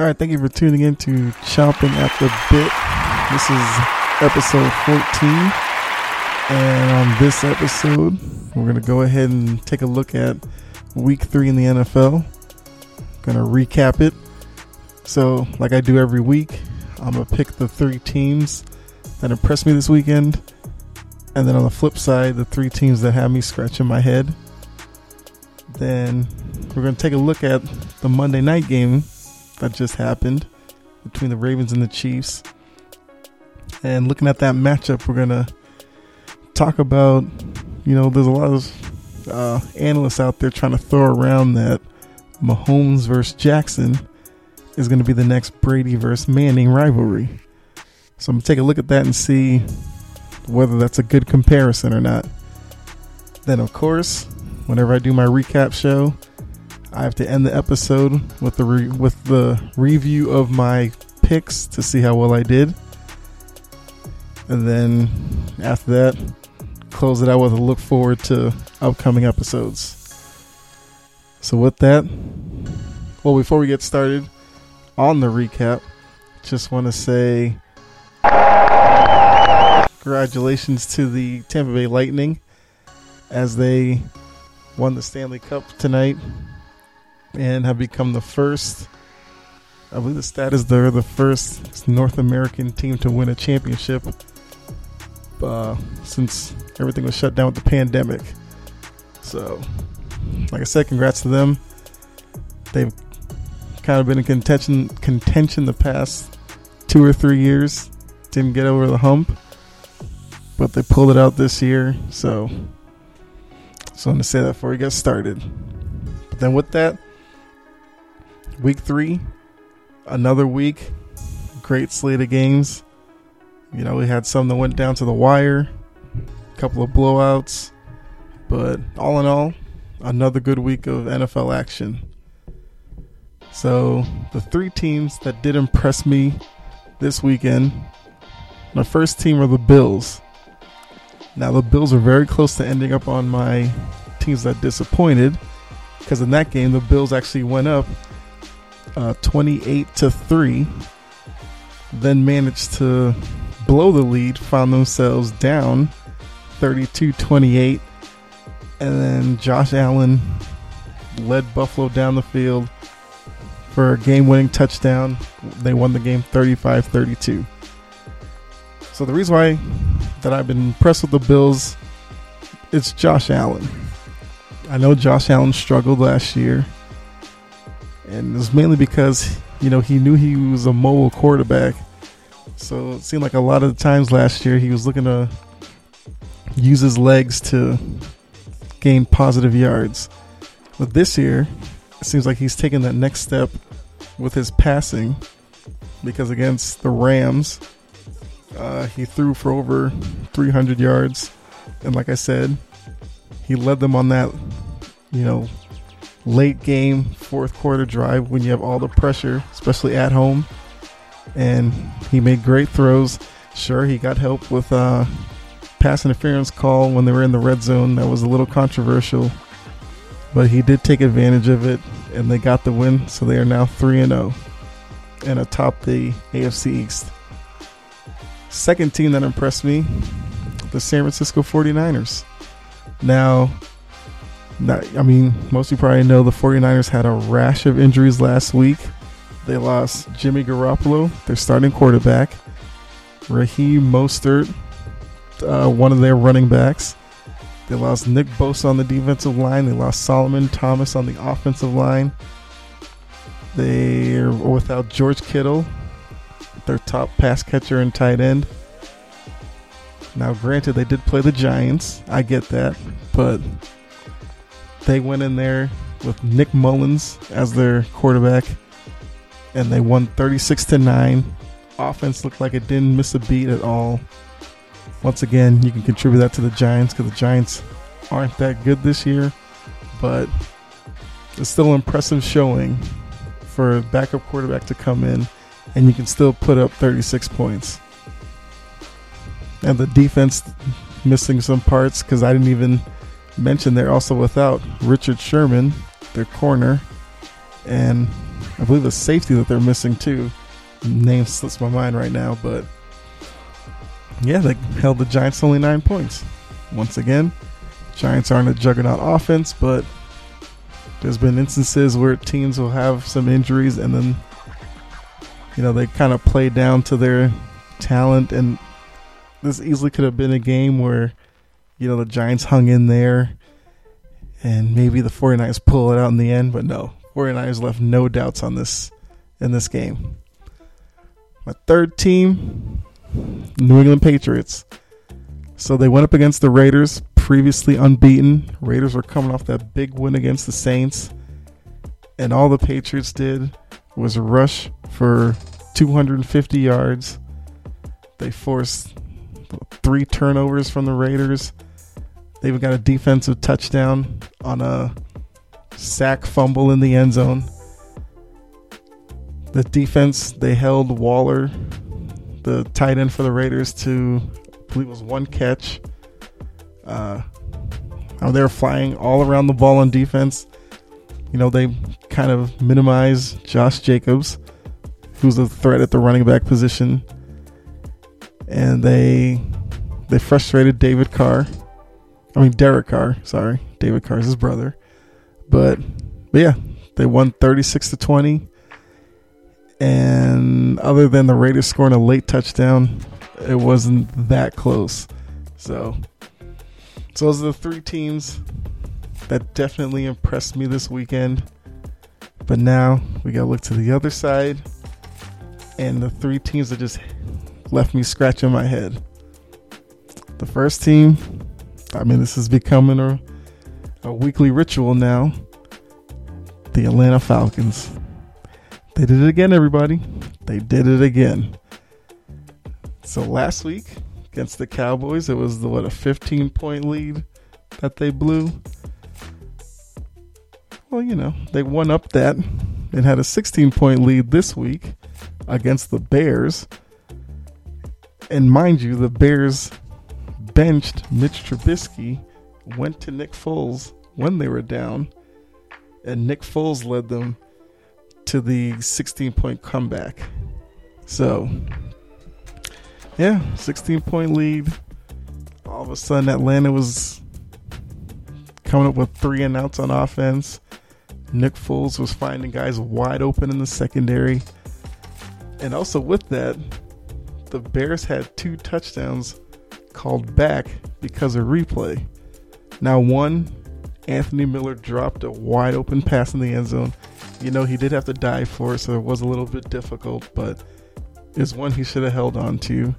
All right, thank you for tuning in to Chomping at the Bit. This is episode 14. And on this episode, we're going to go ahead and take a look at week three in the NFL. Going to recap it. So, like I do every week, I'm going to pick the three teams that impressed me this weekend. And then on the flip side, the three teams that have me scratching my head. Then we're going to take a look at the Monday night game that just happened between the Ravens and the Chiefs. And looking at that matchup, we're going to talk about, you know, there's a lot of uh, analysts out there trying to throw around that Mahomes versus Jackson is going to be the next Brady versus Manning rivalry. So I'm going to take a look at that and see whether that's a good comparison or not. Then, of course, whenever I do my recap show, I have to end the episode with the re- with the review of my picks to see how well I did, and then after that, close it out with a look forward to upcoming episodes. So with that, well, before we get started on the recap, just want to say congratulations to the Tampa Bay Lightning as they won the Stanley Cup tonight and have become the first. I believe the stat is they're the first North American team to win a championship uh, since everything was shut down with the pandemic. So, like I said, congrats to them. They've kind of been in contention contention the past two or three years. Didn't get over the hump, but they pulled it out this year. So, just want to say that before we get started. But then with that, week three, another week, great slate of games. You know, we had some that went down to the wire, a couple of blowouts, but all in all, another good week of NFL action. So, the three teams that did impress me this weekend, my first team are the Bills. Now, the Bills are very close to ending up on my teams that disappointed because in that game, the Bills actually went up uh, 28 to 3 then managed to blow the lead found themselves down 32-28 and then Josh Allen led Buffalo down the field for a game-winning touchdown. They won the game 35-32 so the reason why that I've been impressed with the Bills it's Josh Allen. I know Josh Allen struggled last year and it was mainly because you know he knew he was a mobile quarterback. So it seemed like a lot of the times last year he was looking to use his legs to gain positive yards. But this year, it seems like he's taking that next step with his passing because against the Rams, uh, he threw for over 300 yards. And like I said, he led them on that, you know, late game fourth quarter drive when you have all the pressure, especially at home. And he made great throws. Sure, he got help with uh, pass interference call when they were in the red zone. That was a little controversial, but he did take advantage of it, and they got the win. So they are now three and zero, and atop the AFC East. Second team that impressed me, the San Francisco 49ers. Now, not, I mean, most of you probably know the 49ers had a rash of injuries last week. They lost Jimmy Garoppolo, their starting quarterback, Raheem Mostert, uh, one of their running backs. They lost Nick Bosa on the defensive line. They lost Solomon Thomas on the offensive line. They're without George Kittle, their top pass catcher and tight end. Now, granted, they did play the Giants. I get that. But they went in there with Nick Mullens as their quarterback and they won 36 to 9. Offense looked like it didn't miss a beat at all. Once again, you can contribute that to the Giants because the Giants aren't that good this year, but it's still an impressive showing for a backup quarterback to come in and you can still put up 36 points. And the defense missing some parts because I didn't even mention they're also without Richard Sherman, their corner, and I believe the safety that they're missing too. Name slips my mind right now, but yeah, they held the Giants only nine points. Once again, Giants aren't a juggernaut offense, but there's been instances where teams will have some injuries and then you know they kind of play down to their talent and this easily could have been a game where you know the Giants hung in there and maybe the 49ers pull it out in the end, but no. 49ers left no doubts on this in this game. My third team, New England Patriots. So they went up against the Raiders, previously unbeaten. Raiders were coming off that big win against the Saints. And all the Patriots did was rush for 250 yards. They forced three turnovers from the Raiders. They even got a defensive touchdown on a sack fumble in the end zone. The defense, they held Waller, the tight end for the Raiders, to I believe it was one catch. Uh, they were flying all around the ball on defense. You know, they kind of minimize Josh Jacobs, who's a threat at the running back position. And they they frustrated David Carr. I mean Derek Carr, sorry. David Carr's his brother. But, but yeah, they won 36 to 20. And other than the Raiders scoring a late touchdown, it wasn't that close. So, so those are the three teams that definitely impressed me this weekend. But now we got to look to the other side and the three teams that just left me scratching my head. The first team, I mean, this is becoming a a weekly ritual now. The Atlanta Falcons. They did it again, everybody. They did it again. So last week against the Cowboys, it was the what a 15 point lead that they blew. Well, you know, they won up that and had a 16 point lead this week against the Bears. And mind you, the Bears benched Mitch Trubisky went to Nick Foles when they were down, and Nick Foles led them to the 16 point comeback. So, yeah, 16 point lead. All of a sudden, Atlanta was coming up with three and outs on offense. Nick Foles was finding guys wide open in the secondary. And also, with that, the Bears had two touchdowns called back because of replay. Now, one, Anthony Miller dropped a wide open pass in the end zone. You know, he did have to dive for it, so it was a little bit difficult, but it's one he should have held on to.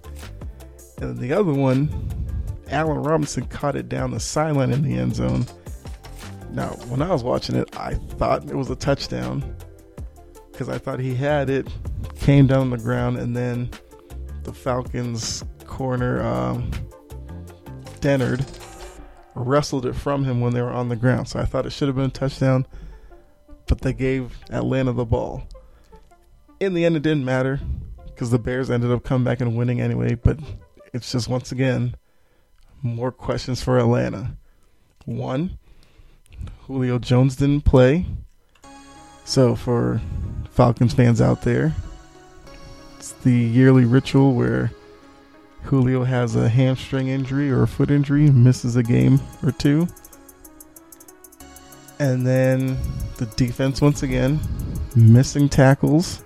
And then the other one, Allen Robinson caught it down the sideline in the end zone. Now, when I was watching it, I thought it was a touchdown because I thought he had it, came down on the ground, and then the Falcons corner, um, Dennard, wrestled it from him when they were on the ground. So I thought it should have been a touchdown, but they gave Atlanta the ball. In the end, it didn't matter because the Bears ended up coming back and winning anyway. But it's just once again more questions for Atlanta. One, Julio Jones didn't play. So for Falcons fans out there, it's the yearly ritual where Julio has a hamstring injury or a foot injury, misses a game or two. And then the defense, once again, missing tackles,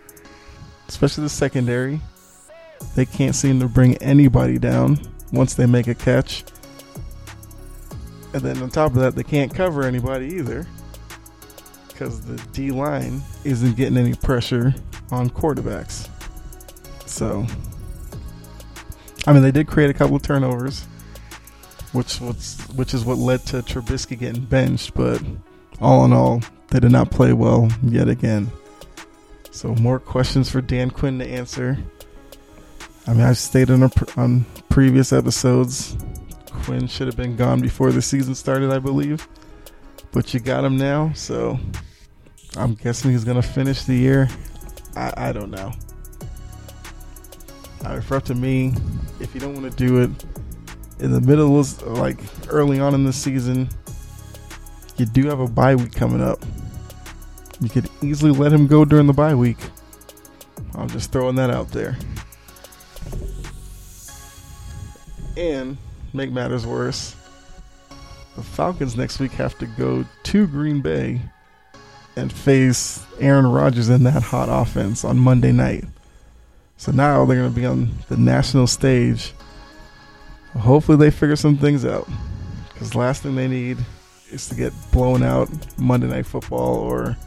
especially the secondary. They can't seem to bring anybody down once they make a catch. And then on top of that, they can't cover anybody either because the D line isn't getting any pressure on quarterbacks. So, I mean, they did create a couple of turnovers, which was which is what led to Trubisky getting benched. But all in all, they did not play well yet again. So more questions for Dan Quinn to answer. I mean, I've stated on, on previous episodes, Quinn should have been gone before the season started, I believe. But you got him now, so I'm guessing he's gonna finish the year. I, I don't know. I refer to me, if you don't want to do it in the middle of like early on in the season, you do have a bye week coming up. You could easily let him go during the bye week. I'm just throwing that out there. And make matters worse, the Falcons next week have to go to Green Bay and face Aaron Rodgers in that hot offense on Monday night. So now they're going to be on the national stage. Hopefully, they figure some things out. Because last thing they need is to get blown out Monday Night Football or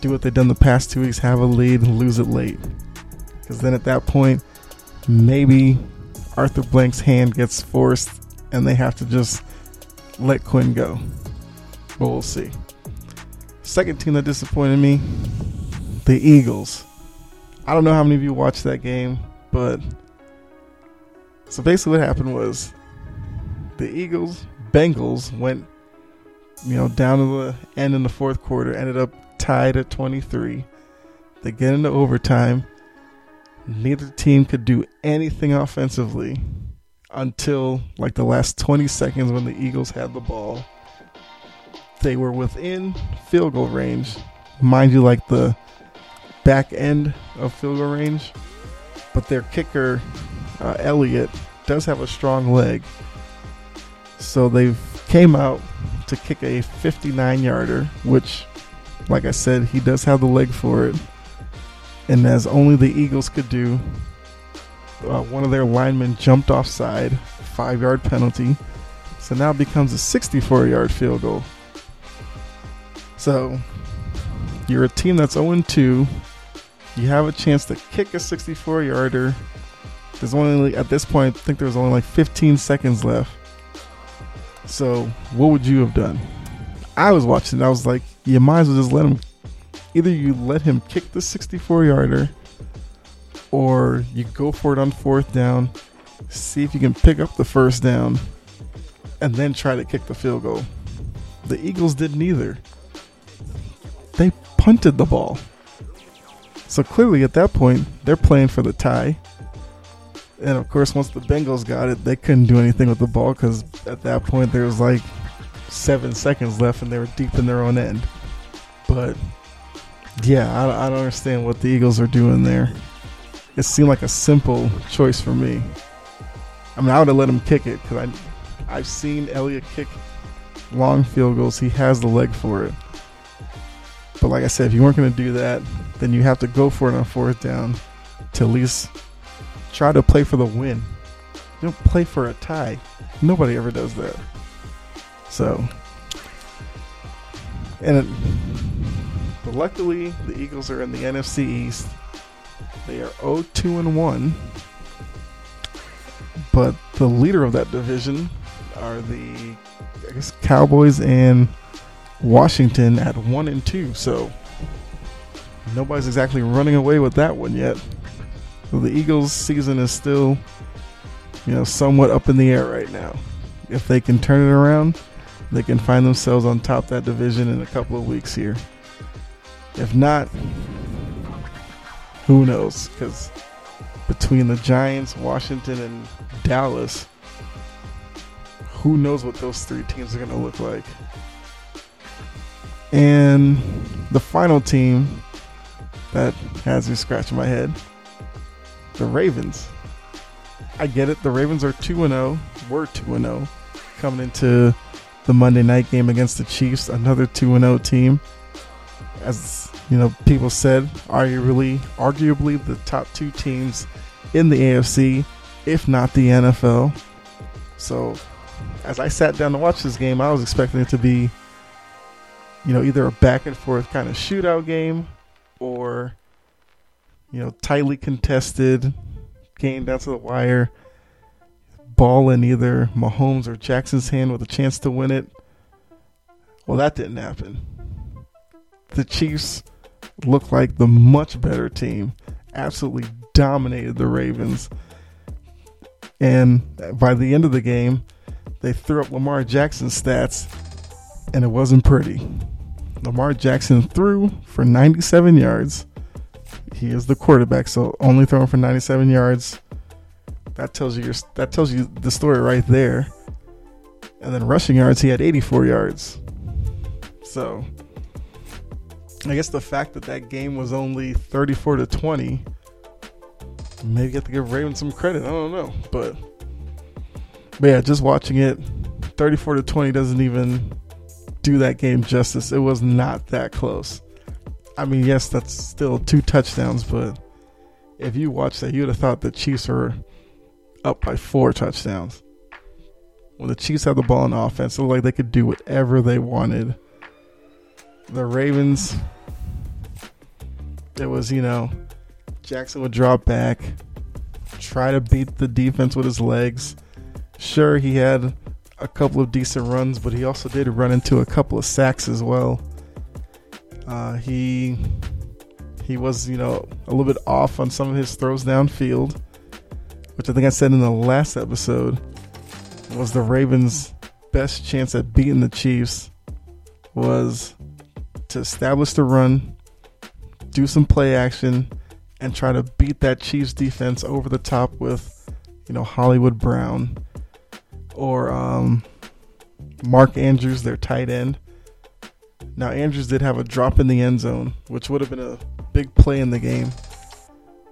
do what they've done the past two weeks have a lead and lose it late. Because then at that point, maybe Arthur Blank's hand gets forced and they have to just let Quinn go. But we'll see. Second team that disappointed me, the Eagles. I don't know how many of you watched that game, but so basically what happened was the Eagles Bengals went you know down to the end in the fourth quarter, ended up tied at 23. They get into overtime. Neither team could do anything offensively until like the last 20 seconds when the Eagles had the ball. They were within field goal range. Mind you, like the back end of field goal range. But their kicker, uh, does have a strong leg. So they came out to kick a 59 yarder, which, like I said, he does have the leg for it. And as only the Eagles could do, uh, one of their linemen jumped offside, five yard penalty. So now it becomes a 64 yard field goal. So you're a team that's 0 2. You have a chance to kick a 64 yarder. There's only, at this point, I think there's only like 15 seconds left. So what would you have done? I was watching, I was like, you might as well just let him. Either you let him kick the 64 yarder, or you go for it on fourth down, see if you can pick up the first down, and then try to kick the field goal. The Eagles did neither. They punted the ball. So clearly, at that point, they're playing for the tie. And of course, once the Bengals got it, they couldn't do anything with the ball because at that point there was like seven seconds left and they were deep in their own end. But yeah, I, I don't understand what the Eagles are doing there. It seemed like a simple choice for me. I mean, I would have let him kick it because I, I've seen Elliott kick long field goals. He has the leg for it. But like I said, if you weren't going to do that, then you have to go for it on fourth down to at least try to play for the win. You don't play for a tie. Nobody ever does that. So, and it, but luckily the Eagles are in the NFC East. They are 0-2 and 1. But the leader of that division are the I guess Cowboys and Washington at 1 and 2. So nobody's exactly running away with that one yet. The Eagles' season is still, you know, somewhat up in the air right now. If they can turn it around, they can find themselves on top that division in a couple of weeks here. If not, who knows? Because between the Giants, Washington, and Dallas, who knows what those three teams are going to look like? And the final team that has me scratching my head the Ravens. I get it. The Ravens are 2 0, were 2 0 coming into the Monday night game against the Chiefs, another 2 0 team. As you know, people said, arguably, arguably the top two teams in the AFC, if not the NFL. So, as I sat down to watch this game, I was expecting it to be, you know, either a back and forth kind of shootout game or You know, tightly contested, game down to the wire. Ball in either Mahomes or Jackson's hand with a chance to win it. Well, that didn't happen. The Chiefs looked like the much better team, absolutely dominated the Ravens. And by the end of the game, they threw up Lamar Jackson's stats, and it wasn't pretty. Lamar Jackson threw for 97 yards. He is the quarterback, so only throwing for 97 yards. That tells you your, that tells you the story right there. And then rushing yards, he had 84 yards. So I guess the fact that that game was only 34 to 20, maybe have to give Ravens some credit. I don't know, but but yeah, just watching it, 34 to 20 doesn't even do that game justice. It was not that close. I mean, yes, that's still two touchdowns, but if you watched that, you would have thought the Chiefs were up by four touchdowns. When the Chiefs had the ball in offense, it looked like they could do whatever they wanted. The Ravens, it was, you know, Jackson would drop back, try to beat the defense with his legs. Sure, he had a couple of decent runs, but he also did run into a couple of sacks as well. Uh, he he was, you know, a little bit off on some of his throws downfield, which I think I said in the last episode was the Ravens' best chance at beating the Chiefs was to establish the run, do some play action, and try to beat that Chiefs defense over the top with, you know, Hollywood Brown or um, Mark Andrews, their tight end. Now, Andrews did have a drop in the end zone, which would have been a big play in the game,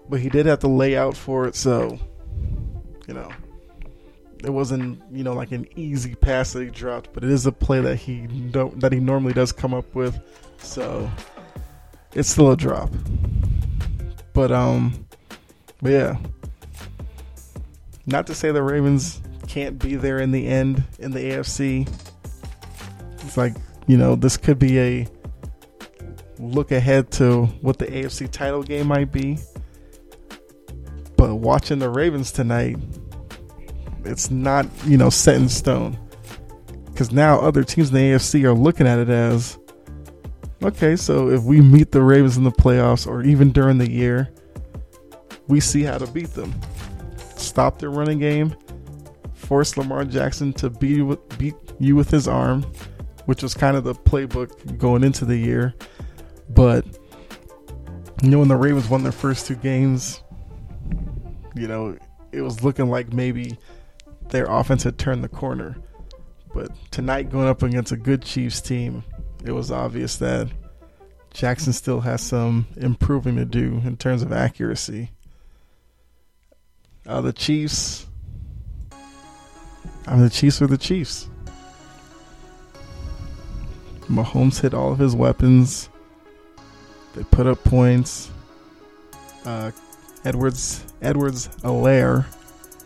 but he did have to lay out for it, so, you know, it wasn't, you know, like an easy pass that he dropped, but it is a play that he don't that he normally does come up with, so it's still a drop. But um, but yeah, not to say the Ravens can't be there in the end in the AFC. It's like, you know, this could be a look ahead to what the AFC title game might be. But watching the Ravens tonight, it's not, you know, set in stone. Because now other teams in the AFC are looking at it as okay, so if we meet the Ravens in the playoffs or even during the year, we see how to beat them. Stop their running game force Lamar Jackson to beat with, beat you with his arm, which was kind of the playbook going into the year. But you know, when the Ravens won their first two games, you know, it was looking like maybe their offense had turned the corner. But tonight, going up against a good Chiefs team, it was obvious that Jackson still has some improving to do in terms of accuracy. Uh, the Chiefs, I mean, the Chiefs are the Chiefs. Mahomes hit all of his weapons. They put up points. Uh, Edwards Edwards Helaire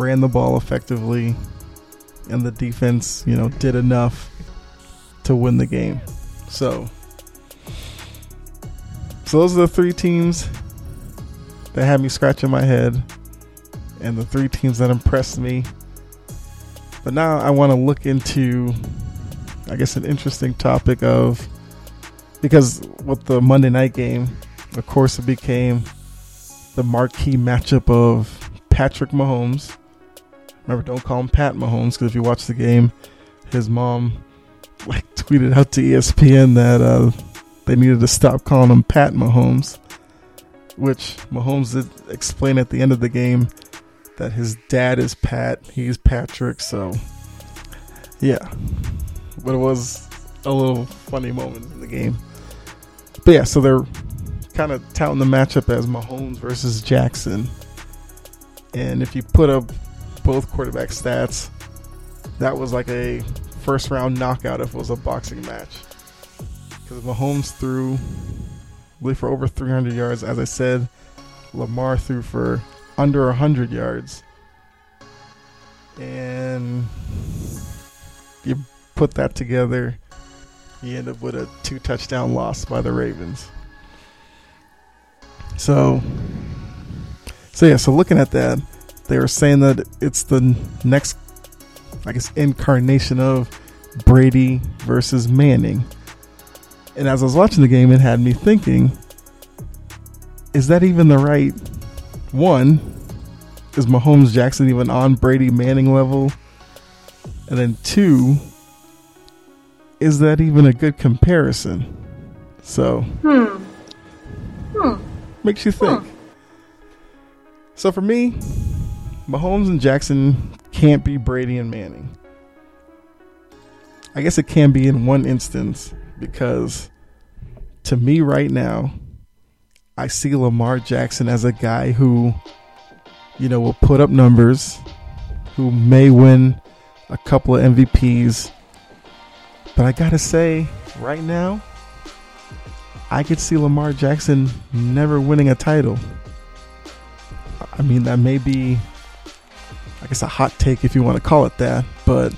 Ran the ball effectively, and the defense, you know, did enough to win the game. So, so those are the three teams that had me scratching my head, and the three teams that impressed me. But now I want to look into, I guess, an interesting topic of because with the Monday night game, of course, it became the marquee matchup of Patrick Mahomes. Remember, don't call him Pat Mahomes because if you watch the game, his mom like tweeted out to ESPN that uh, they needed to stop calling him Pat Mahomes, which Mahomes did explain at the end of the game that his dad is Pat, he's Patrick, so yeah. But it was a little funny moment in the game. But yeah, so they're kind of touting the matchup as Mahomes versus Jackson. And if you put up both quarterback stats, that was like a first round knockout if it was a boxing match. Because Mahomes threw, I believe, for over 300 yards. As I said, Lamar threw for under 100 yards. And you put that together, you end up with a two touchdown loss by the Ravens. So, so yeah, so looking at that, they were saying that it's the next, I guess, incarnation of Brady versus Manning. And as I was watching the game, it had me thinking, is that even the right one? Is Mahomes Jackson even on Brady Manning level? And then two, is that even a good comparison? So, Hmm. Hmm. makes you think. So for me, Mahomes and Jackson can't be Brady and Manning. I guess it can be in one instance because to me right now, I see Lamar Jackson as a guy who, you know, will put up numbers, who may win a couple of MVPs. But I gotta say, right now, I could see Lamar Jackson never winning a title. I mean, that may be, I guess, a hot take if you want to call it that, but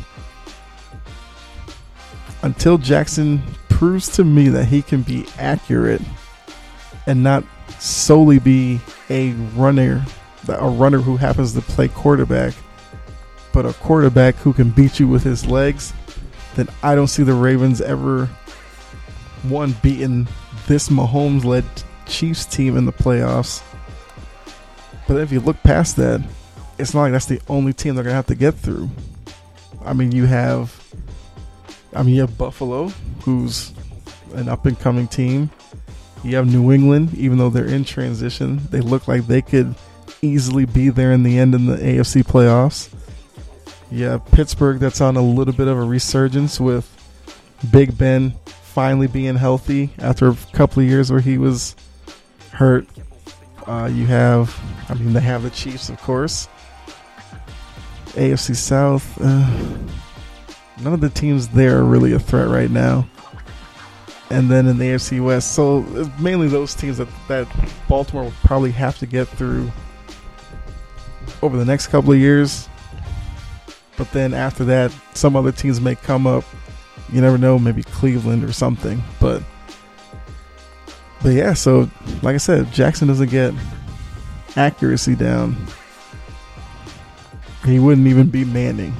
until Jackson proves to me that he can be accurate and not solely be a runner, a runner who happens to play quarterback, but a quarterback who can beat you with his legs, then I don't see the Ravens ever one beating this Mahomes led Chiefs team in the playoffs. But if you look past that, it's not like that's the only team they're gonna have to get through. I mean, you have, I mean, you have Buffalo, who's an up and coming team. You have New England, even though they're in transition, they look like they could easily be there in the end in the AFC playoffs. You have Pittsburgh, that's on a little bit of a resurgence with Big Ben finally being healthy after a couple of years where he was hurt. Uh, you have, I mean, they have the Chiefs, of course. AFC South, uh, none of the teams there are really a threat right now. And then in the AFC West, so it's mainly those teams that, that Baltimore will probably have to get through over the next couple of years. But then after that, some other teams may come up you never know, maybe Cleveland or something. But but yeah, so like I said, Jackson doesn't get accuracy down. He wouldn't even be Manning.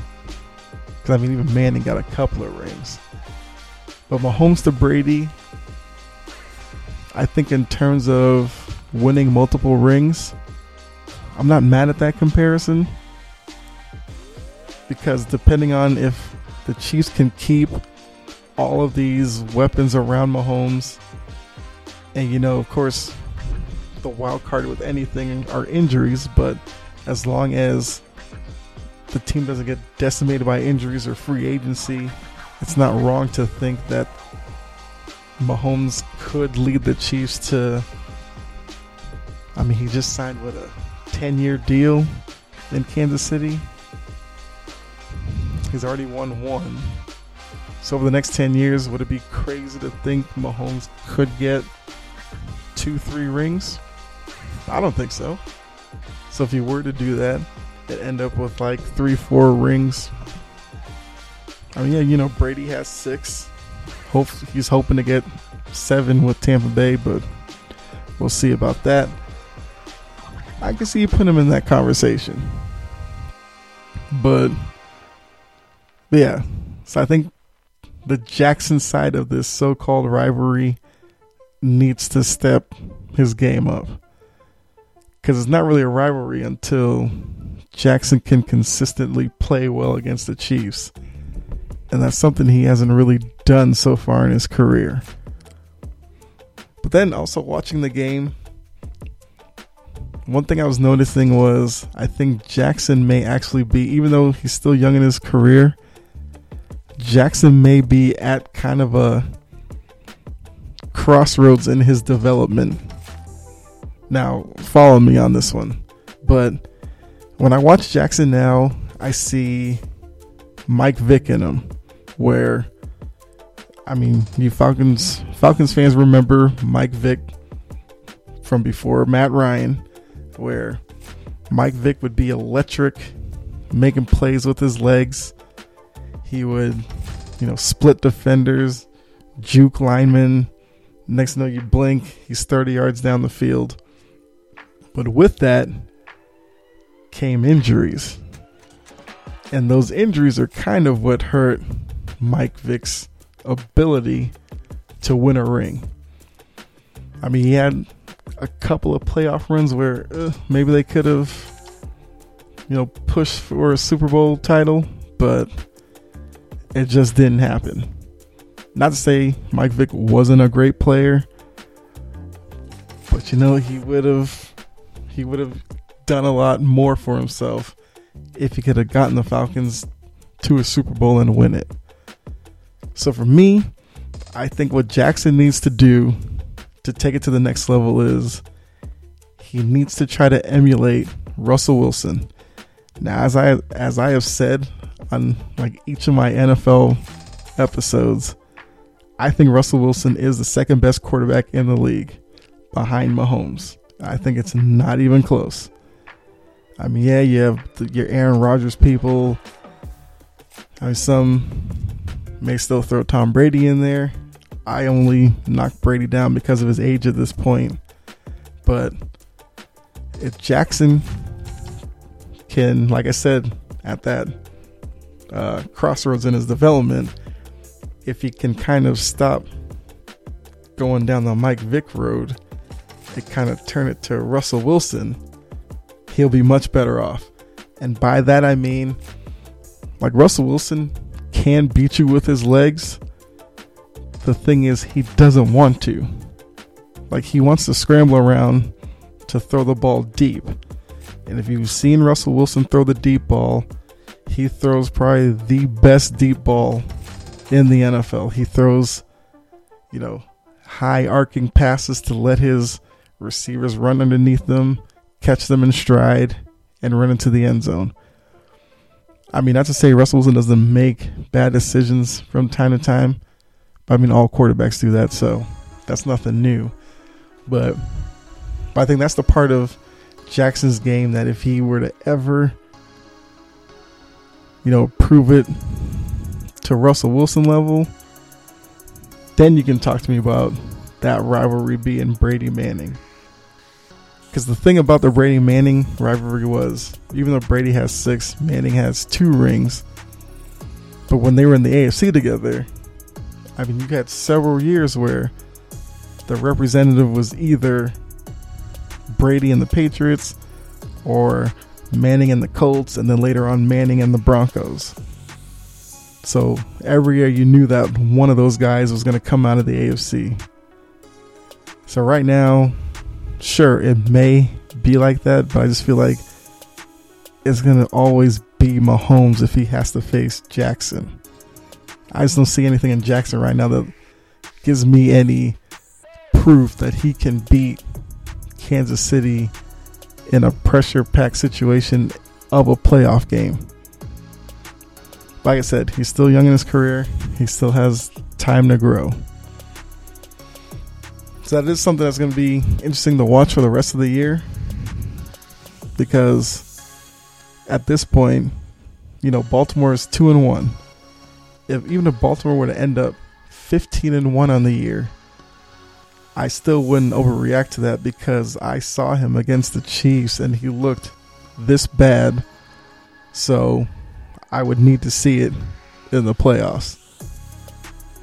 Because I mean, even Manning got a couple of rings. But Mahomes to Brady, I think in terms of winning multiple rings, I'm not mad at that comparison. Because depending on if the Chiefs can keep all of these weapons around Mahomes. And you know, of course, the wild card with anything are injuries, but as long as the team doesn't get decimated by injuries or free agency, it's not wrong to think that Mahomes could lead the Chiefs to. I mean, he just signed with a 10 year deal in Kansas City. He's already won one. So over the next 10 years, would it be crazy to think Mahomes could get two, three rings? I don't think so. So if you were to do that, it end up with like three, four rings. I mean, yeah, you know, Brady has six. Hope he's hoping to get seven with Tampa Bay, but we'll see about that. I can see you put him in that conversation. But, but yeah, so I think the Jackson side of this so called rivalry needs to step his game up. because it's not really a rivalry until Jackson can consistently play well against the Chiefs. And that's something he hasn't really done so far in his career. But then also watching the game, one thing I was noticing was I think Jackson may actually be, even though he's still young in his career, Jackson may be at kind of a crossroads in his development. Now, follow me on this one. But when I watch Jackson now, I see Mike Vick in him, where I mean, you Falcons Falcons fans remember Mike Vick from before Matt Ryan, where Mike Vick would be electric, making plays with his legs. He would, you know, split defenders, juke linemen. Next know, you blink, he's 30 yards down the field. But with that injuries. And those injuries are kind of what hurt Mike Vick's ability to win a ring. I mean, he had a couple of playoff runs where uh, maybe they could have, you know, pushed for a Super Bowl title, but it just didn't happen. Not to say Mike Vick wasn't a great player, but you know, he would have he would have done a lot more for himself if he could have gotten the Falcons to a Super Bowl and win it. So for me, I think what Jackson needs to do to take it to the next level is he needs to try to emulate Russell Wilson. Now, as I as I have said on like each of my NFL episodes, I think Russell Wilson is the second best quarterback in the league behind Mahomes. I think it's not even close. I mean, yeah, you have the, your Aaron Rodgers people. I mean, some may still throw Tom Brady in there. I only knock Brady down because of his age at this point. But if Jackson can, like I said, at that uh, crossroads in his development, if he can kind of stop going down the Mike Vick road and kind of turn it to Russell Wilson, he'll be much better off. And by that I mean, like Russell Wilson can beat you with his legs. The thing is, he doesn't want to. Like, he wants to scramble around to throw the ball deep. And if you've seen Russell Wilson throw the deep ball, he throws probably the best deep ball in the NFL. He throws, you know, high arcing passes to let his receivers run underneath them, catch them in stride, and run into the end zone. I mean, not to say Russell Wilson doesn't make bad decisions from time to time, but I mean, all quarterbacks do that, so that's nothing new. But, but I think that's the part of Jackson's game that if he were to ever, you know, prove it to Russell Wilson level, then you can talk to me about that rivalry being Brady Manning. Because the thing about the Brady Manning rivalry was, even though Brady has six, Manning has two rings. But when they were in the AFC together, I mean, you had several years where the representative was either Brady and the Patriots or Manning and the Colts, and then later on Manning and the Broncos. So every year you knew that one of those guys was going to come out of the AFC. So right now, sure, it may be like that, but I just feel like it's to always be Mahomes if he has to face Jackson. I just don't see anything in Jackson right now that gives me any proof that he can beat Kansas City in a pressure packed situation of a playoff game. Like I said, he's still young in his career, he still has time to grow. So that is something that's going to be interesting to watch for the rest of the year because at this point, you know, Baltimore is 2 and 1. If even if Baltimore were to end up 15 and 1 on the year, I still wouldn't overreact to that because I saw him against the Chiefs and he looked this bad. So I would need to see it in the playoffs.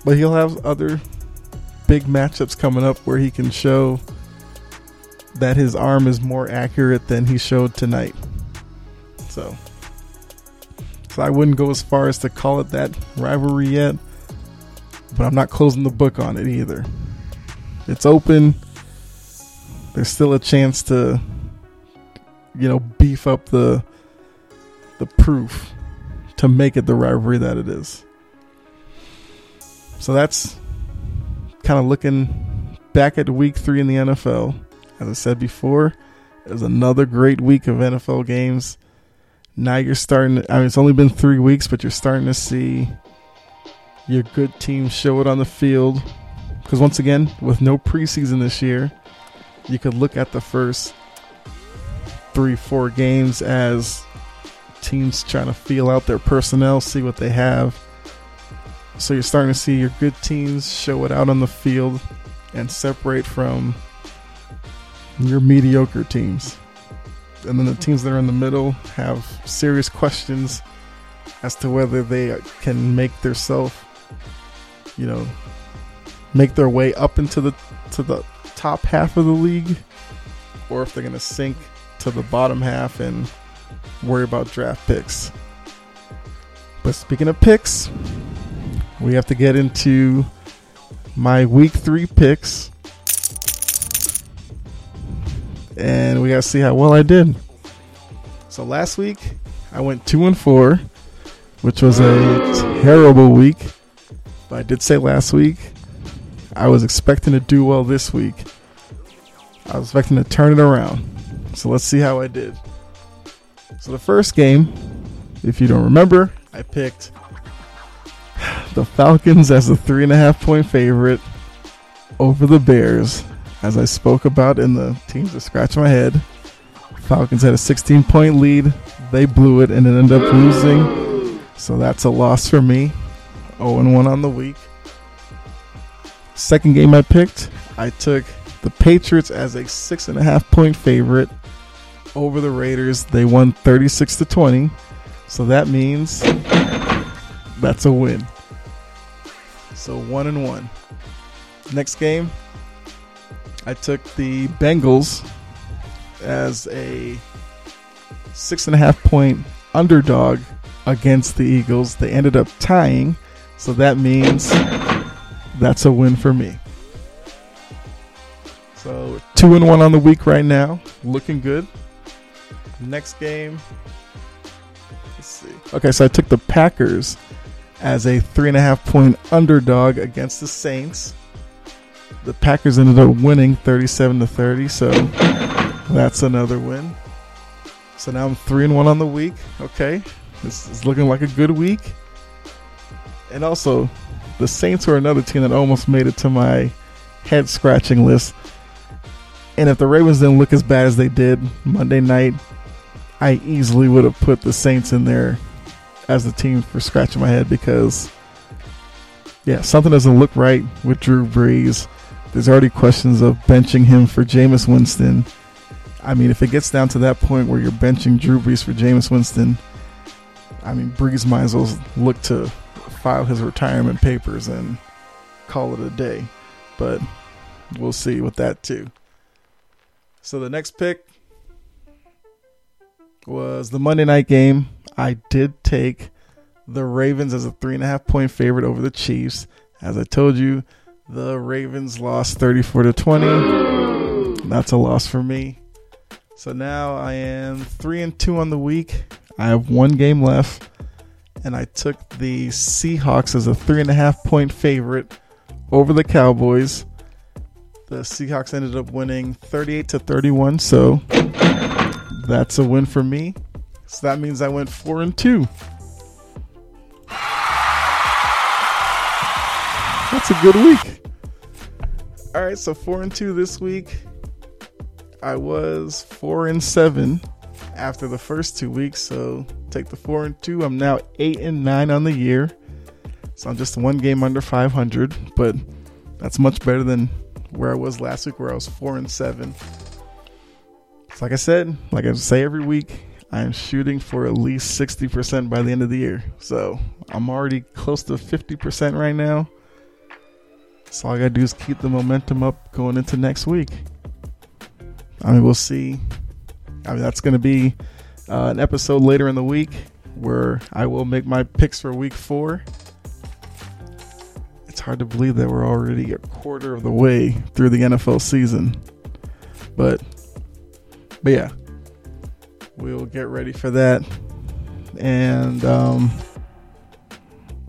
But he'll have other big matchups coming up where he can show that his arm is more accurate than he showed tonight. So, so I wouldn't go as far as to call it that rivalry yet, but I'm not closing the book on it either. It's open. There's still a chance to, you know, beef up the the proof to make it the rivalry that it is. So that's kind of looking back at week three in the NFL. As I said before, it was another great week of NFL games. Now you're starting, I mean, it's only been three weeks, but you're starting to see your good teams show it on the field. Because once again, with no preseason this year, you could look at the first three, four games as teams trying to feel out their personnel, see what they have. So you're starting to see your good teams show it out on the field and separate from your mediocre teams. And then the teams that are in the middle have serious questions as to whether they can make their self, you know, make their way up into the to the top half of the league or if they're going to sink to the bottom half and worry about draft picks. But speaking of picks, we have to get into my week three picks. And we got to see how well I did. So last week, I went two and four, which was a terrible week. But I did say last week, I was expecting to do well this week. I was expecting to turn it around. So let's see how I did. So the first game, if you don't remember, I picked the Falcons as a three and a half point favorite over the Bears, as I spoke about in the teams that scratch my head. Falcons had a 16 point lead. They blew it and it ended up losing. So that's a loss for me. 0 1 on the week. Second game I picked, I took the Patriots as a six and a half point favorite over the Raiders. They won 36 to 20. So that means that's a win. So one and one. Next game, I took the Bengals as a six and a half point underdog against the Eagles. They ended up tying, so that means that's a win for me. So two and one on the week right now, looking good. Next game, let's see. Okay, so I took the Packers as a three and a half point underdog against the Saints. The Packers ended up winning 37 to 30, so that's another win. So now I'm three and one on the week. Okay, this is looking like a good week. And also, the Saints were another team that almost made it to my head scratching list. And if the Ravens didn't look as bad as they did Monday night, I easily would have put the Saints in there as a team for scratching my head because, yeah, something doesn't look right with Drew Brees. There's already questions of benching him for Jameis Winston. I mean, if it gets down to that point where you're benching Drew Brees for Jameis Winston, I mean, Brees might as well look to file his retirement papers and call it a day. But we'll see with that too. So the next pick was the Monday night game. I did take the Ravens as a three and a half point favorite over the Chiefs. As I told you, the Ravens lost 34 to 20. That's a loss for me. So now I am three and two on the week. I have one game left, and I took the Seahawks as a three and a half point favorite over the Cowboys. The Seahawks ended up winning 38 to 31, so that's a win for me. So that means I went four and two. That's a good week. All right, so four and two this week. I was four and seven after the first two weeks. So take the four and two. I'm now eight and nine on the year. So I'm just one game under 500, but that's much better than where I was last week, where I was four and seven. So like I said, like I say every week, I am shooting for at least 60% by the end of the year. So I'm already close to 50% right now. So all I gotta do is keep the momentum up going into next week. I mean, we'll see. I mean, that's to be uh, an episode later in the week where I will make my picks for week four. It's hard to believe that we're already a quarter of the way through the NFL season. But, but yeah, we'll get ready for that. And, um,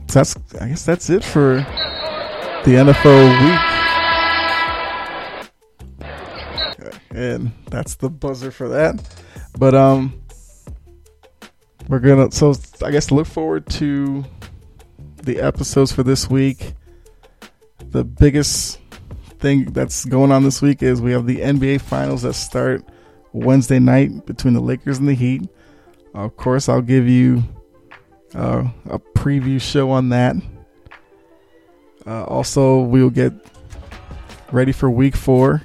that's, I guess that's it for the NFL week. and that's the buzzer for that. But um, we're gonna so I guess look forward to the episodes for this week. The biggest thing that's going on this week is we have the NBA finals that start Wednesday night between the Lakers and the Heat. Of course, I'll give you uh, a preview show on that. Uh, also, we'll get ready for week four.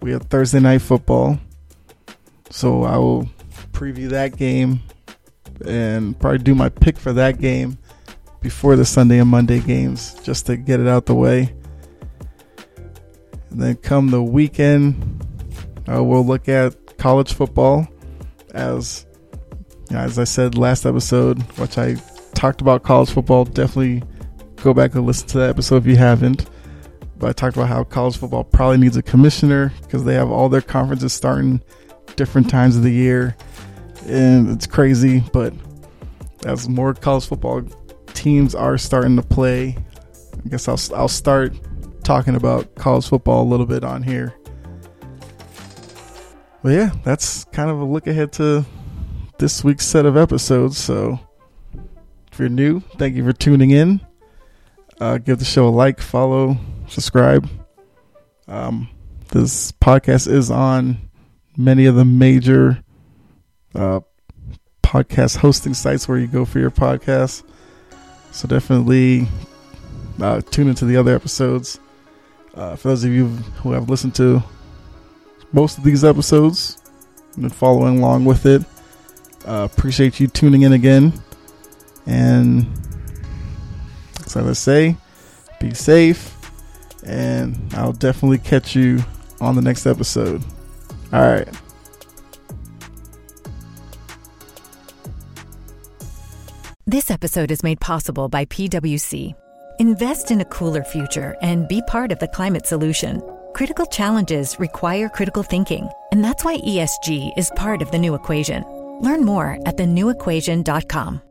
We have Thursday night football. So I will preview that game and probably do my pick for that game before the Sunday and Monday games just to get it out the way. And then come the weekend, uh, we'll look at college football as as I said last episode, which I talked about college football. Definitely go back and listen to that episode if you haven't. But I talked about how college football probably needs a commissioner because they have all their conferences starting different times of the year. And it's crazy, but as more college football teams are starting to play, I guess I'll, I'll start talking about college football a little bit on here. But yeah, that's kind of a look ahead to this week's set of episodes. So if you're new, thank you for tuning in. Uh, give the show a like, follow, subscribe. Um, this podcast is on many of the major uh, podcast hosting sites where you go for your podcast. So definitely uh, tune into the other episodes. Uh, for those of you who have listened to most of these episodes and following along with it, uh, appreciate you tuning in again. And so I say, be safe and I'll definitely catch you on the next episode. All right. This episode is made possible by PwC. Invest in a cooler future and be part of the climate solution. Critical challenges require critical thinking, and that's why ESG is part of the new equation. Learn more at thenewequation.com.